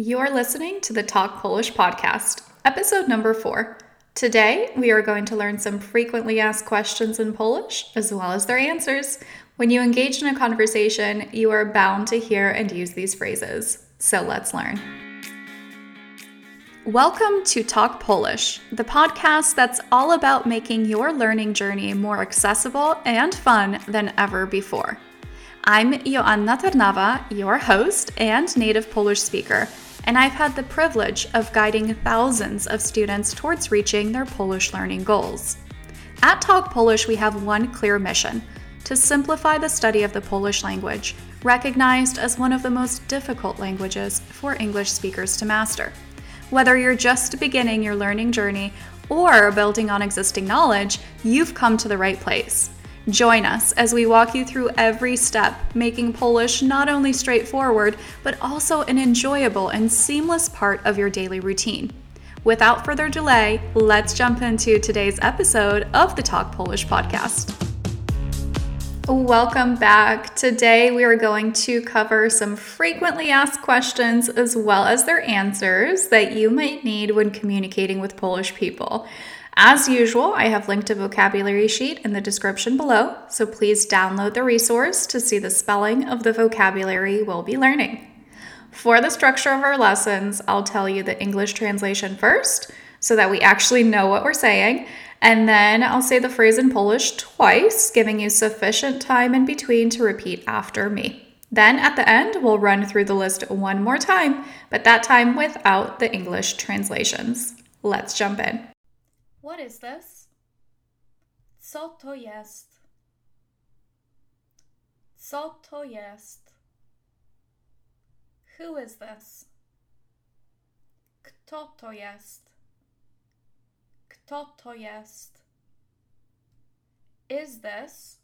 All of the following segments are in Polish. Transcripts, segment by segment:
You're listening to the Talk Polish podcast, episode number four. Today, we are going to learn some frequently asked questions in Polish, as well as their answers. When you engage in a conversation, you are bound to hear and use these phrases. So let's learn. Welcome to Talk Polish, the podcast that's all about making your learning journey more accessible and fun than ever before. I'm Joanna Tarnawa, your host and native Polish speaker, and I've had the privilege of guiding thousands of students towards reaching their Polish learning goals. At Talk Polish, we have one clear mission to simplify the study of the Polish language, recognized as one of the most difficult languages for English speakers to master. Whether you're just beginning your learning journey or building on existing knowledge, you've come to the right place. Join us as we walk you through every step, making Polish not only straightforward, but also an enjoyable and seamless part of your daily routine. Without further delay, let's jump into today's episode of the Talk Polish podcast. Welcome back. Today we are going to cover some frequently asked questions as well as their answers that you might need when communicating with Polish people. As usual, I have linked a vocabulary sheet in the description below, so please download the resource to see the spelling of the vocabulary we'll be learning. For the structure of our lessons, I'll tell you the English translation first so that we actually know what we're saying. And then I'll say the phrase in Polish twice, giving you sufficient time in between to repeat after me. Then at the end, we'll run through the list one more time, but that time without the English translations. Let's jump in. What is this? Co to jest? Co to jest? Who is this? Kto to jest? Kto to jest? Is this?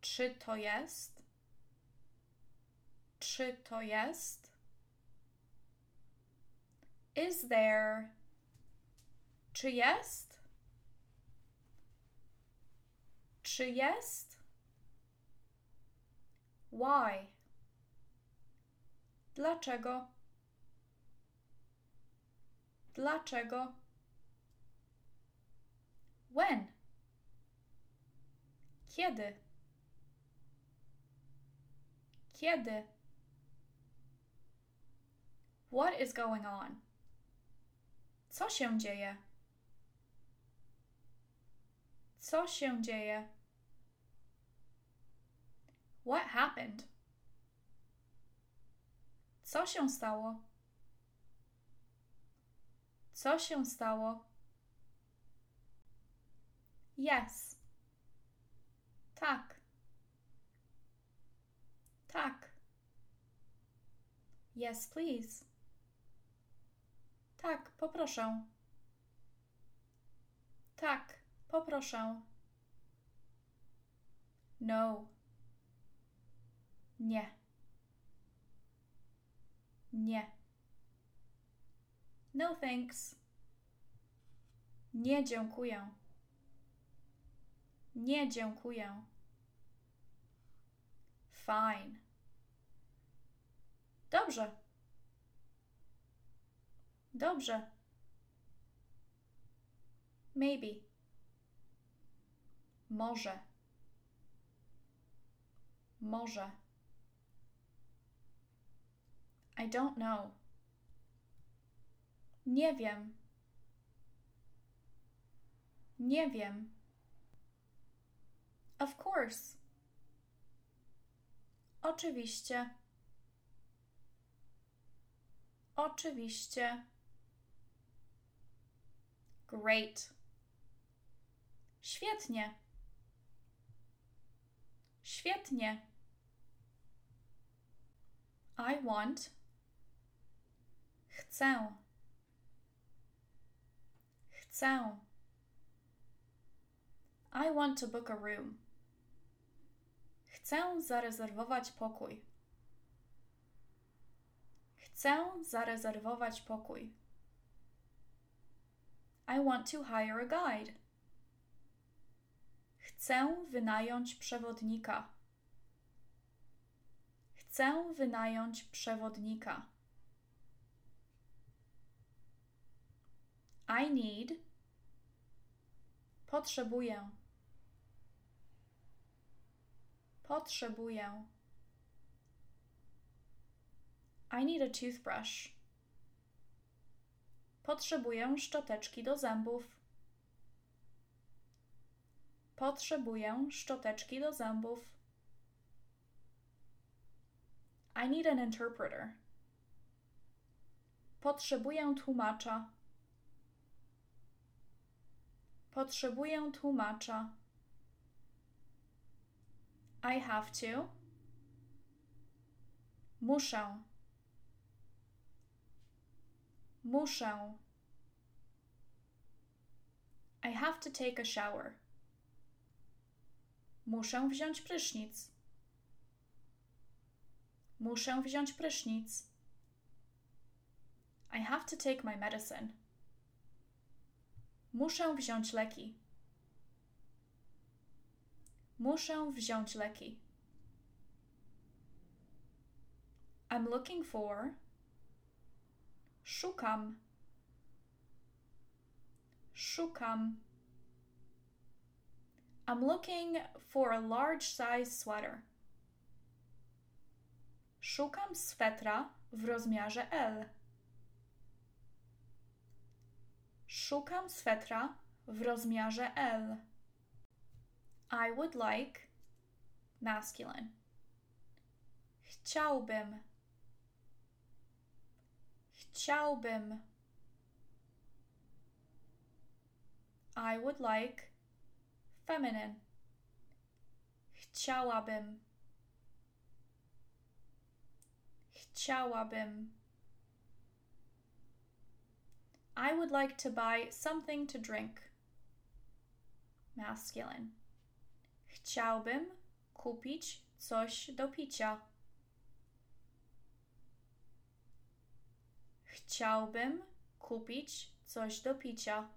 Czy to jest? Czy to jest? Is there? Czy jest? Czy jest? Why? Dlaczego? Dlaczego? When? Kiedy? Kiedy? What is going on? Co się dzieje? Co się dzieje? What happened? Co się stało? Co się stało? Yes. Tak. Tak. Yes, please. Tak, poproszę. Tak, poproszę. No. Nie. Nie. No thanks. Nie dziękuję. Nie dziękuję. Fine. Dobrze. Dobrze. Maybe. Może. Może. I don't know. Nie wiem. Nie wiem. Of course. Oczywiście. Oczywiście. Great. Świetnie. Świetnie. I want. Chcę. Chcę. I want to book a room. Chcę zarezerwować pokój. Chcę zarezerwować pokój. I want to hire a guide. Chcę wynająć przewodnika. Chcę wynająć przewodnika. I need. Potrzebuję. Potrzebuję. I need a toothbrush. Potrzebuję szczoteczki do zębów. Potrzebuję szczoteczki do zębów. I need an interpreter. Potrzebuję tłumacza. Potrzebuję tłumacza. I have to. Muszę. Muszę. I have to take a shower. Muszę wziąć prysznic. Muszę wziąć prysznic. I have to take my medicine. Muszę wziąć leki. Muszę wziąć leki. I'm looking for. Szukam. Szukam. I'm looking for a large size sweater. Szukam swetra w rozmiarze L. Szukam swetra w rozmiarze L. I would like masculine. Chciałbym. Chciałbym. I would like feminine. Chciałabym. Chciałabym. I would like to buy something to drink. Masculine. Chciałbym kupić coś do picia. Chciałbym kupić coś do picia.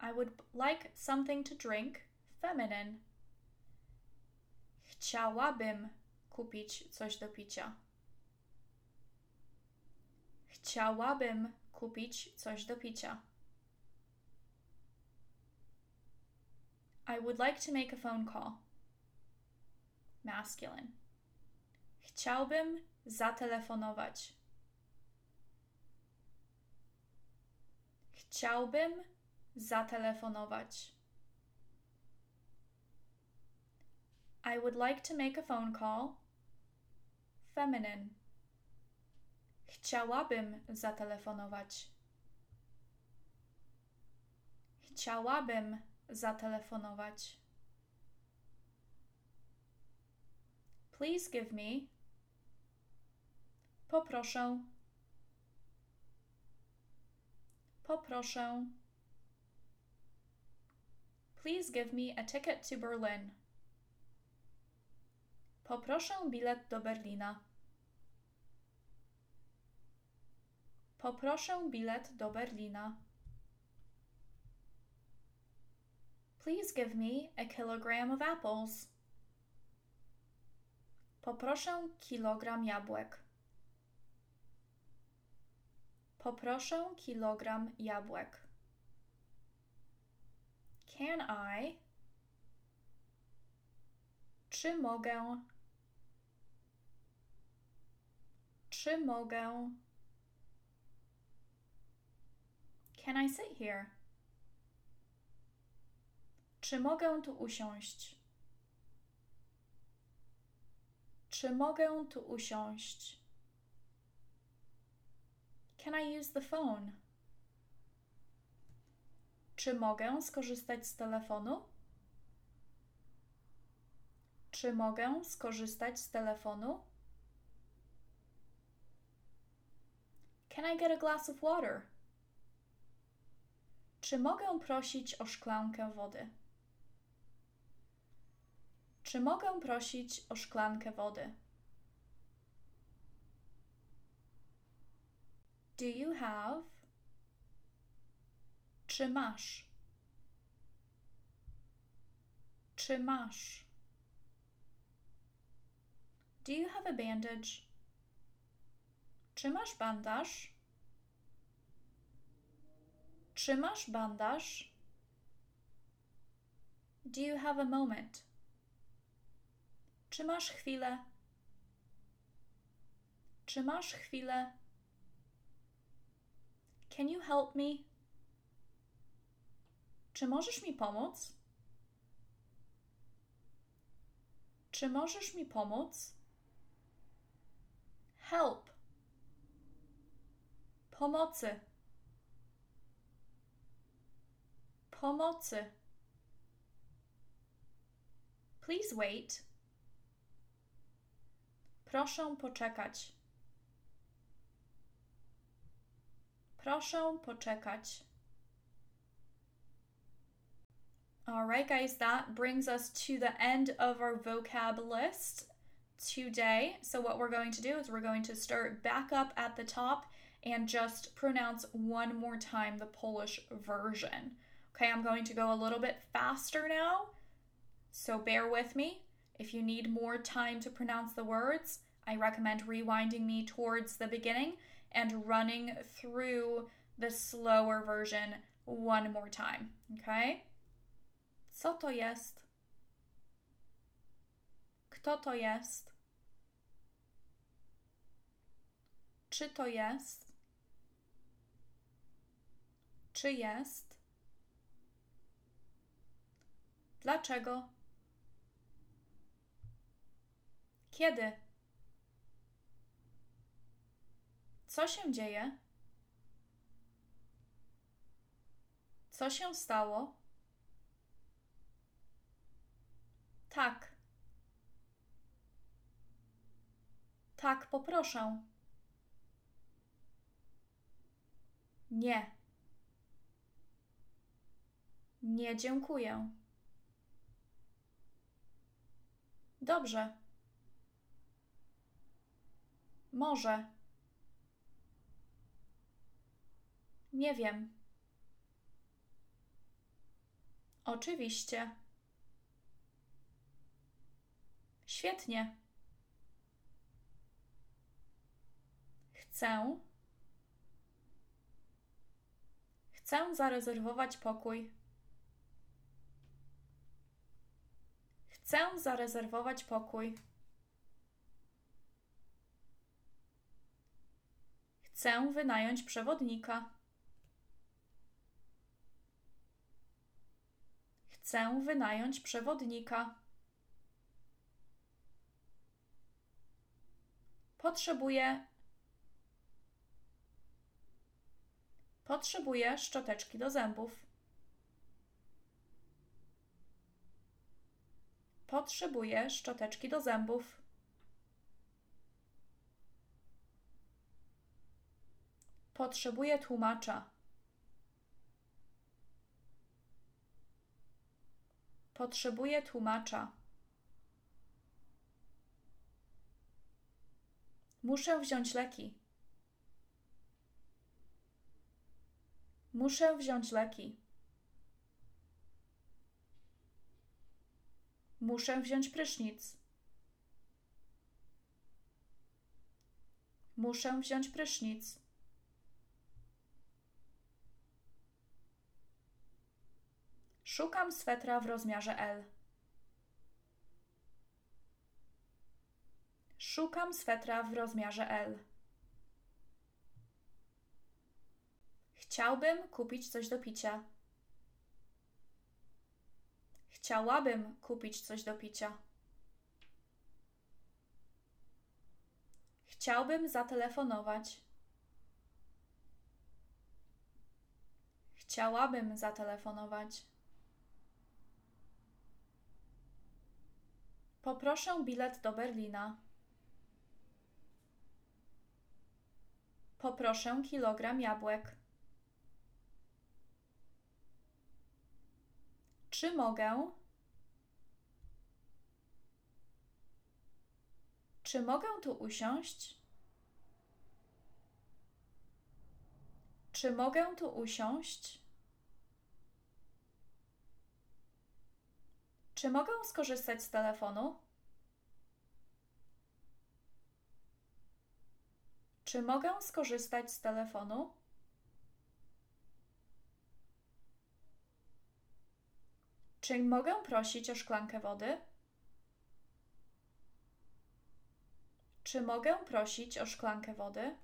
I would like something to drink. Feminine. Chciałabym kupić coś do picia. Chciałabym kupić coś do picia. I would like to make a phone call. Masculine. Chciałbym zatelefonować. Chciałbym zatelefonować. I would like to make a phone call. Feminine. Chciałabym zatelefonować. Chciałabym zatelefonować. Please give me. Poproszę. Poproszę. Please give me a ticket to Berlin. Poproszę bilet do Berlina. Poproszę bilet do Berlina. Please give me a kilogram of apples. Poproszę kilogram jabłek. Poproszę kilogram jabłek. Can I? Czy mogę? Czy mogę? Can I sit here? Czy mogę tu usiąść? Czy mogę tu usiąść? Can I use the phone? Czy mogę skorzystać z telefonu? Czy mogę skorzystać z telefonu? Can I get a glass of water? Czy mogę prosić o szklankę wody? Czy mogę prosić o szklankę wody? Do you have? Czy masz? Czy masz? Do you have a bandage? Czy masz bandaż? Czy masz bandaż? Do you have a moment? Czy masz chwilę? Czy masz chwilę? Can you help me? Czy możesz mi pomóc? Czy możesz mi pomóc? Help. Pomocy. Pomocy. Please wait. Proszę poczekać. Proszę poczekać. Alright, guys, that brings us to the end of our vocab list today. So, what we're going to do is we're going to start back up at the top and just pronounce one more time the Polish version. Okay, I'm going to go a little bit faster now, so bear with me. If you need more time to pronounce the words, I recommend rewinding me towards the beginning and running through the slower version one more time. Okay? Co to jest? Kto to jest? Czy to jest? Czy jest? Dlaczego? Kiedy? Co się dzieje? Co się stało? Tak. Tak, poproszę. Nie. Nie dziękuję. Dobrze. Może. Nie wiem. Oczywiście. Świetnie. Chcę. Chcę zarezerwować pokój. Chcę zarezerwować pokój. Chcę wynająć przewodnika. Chcę wynająć przewodnika. Potrzebuję. Potrzebuję szczoteczki do zębów. Potrzebuję szczoteczki do zębów. Potrzebuję tłumacza. Potrzebuję tłumacza. Muszę wziąć leki. Muszę wziąć leki. Muszę wziąć prysznic. Muszę wziąć prysznic. Szukam swetra w rozmiarze L. Szukam swetra w rozmiarze L. Chciałbym kupić coś do picia. Chciałabym kupić coś do picia. Chciałbym zatelefonować. Chciałabym zatelefonować. Poproszę bilet do Berlina. Poproszę kilogram jabłek. Czy mogę? Czy mogę tu usiąść? Czy mogę tu usiąść? Czy mogę skorzystać z telefonu? Czy mogę skorzystać z telefonu? Czy mogę prosić o szklankę wody? Czy mogę prosić o szklankę wody?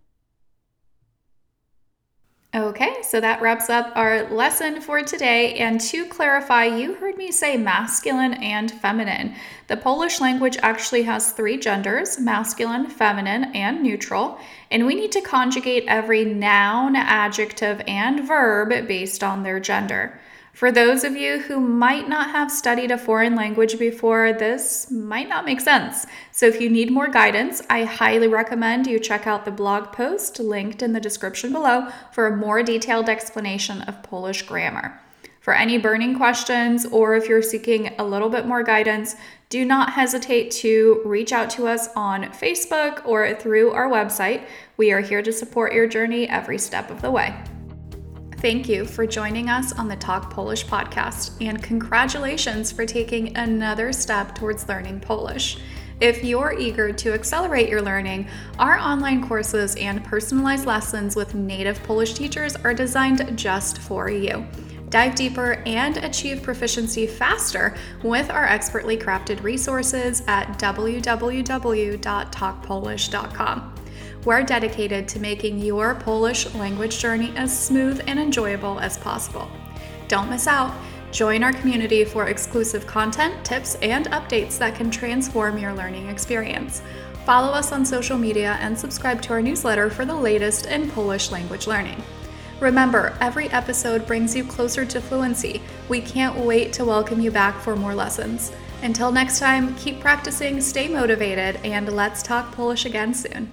Okay, so that wraps up our lesson for today. And to clarify, you heard me say masculine and feminine. The Polish language actually has three genders masculine, feminine, and neutral. And we need to conjugate every noun, adjective, and verb based on their gender. For those of you who might not have studied a foreign language before, this might not make sense. So, if you need more guidance, I highly recommend you check out the blog post linked in the description below for a more detailed explanation of Polish grammar. For any burning questions, or if you're seeking a little bit more guidance, do not hesitate to reach out to us on Facebook or through our website. We are here to support your journey every step of the way. Thank you for joining us on the Talk Polish podcast, and congratulations for taking another step towards learning Polish. If you're eager to accelerate your learning, our online courses and personalized lessons with native Polish teachers are designed just for you. Dive deeper and achieve proficiency faster with our expertly crafted resources at www.talkpolish.com. We're dedicated to making your Polish language journey as smooth and enjoyable as possible. Don't miss out. Join our community for exclusive content, tips, and updates that can transform your learning experience. Follow us on social media and subscribe to our newsletter for the latest in Polish language learning. Remember, every episode brings you closer to fluency. We can't wait to welcome you back for more lessons. Until next time, keep practicing, stay motivated, and let's talk Polish again soon.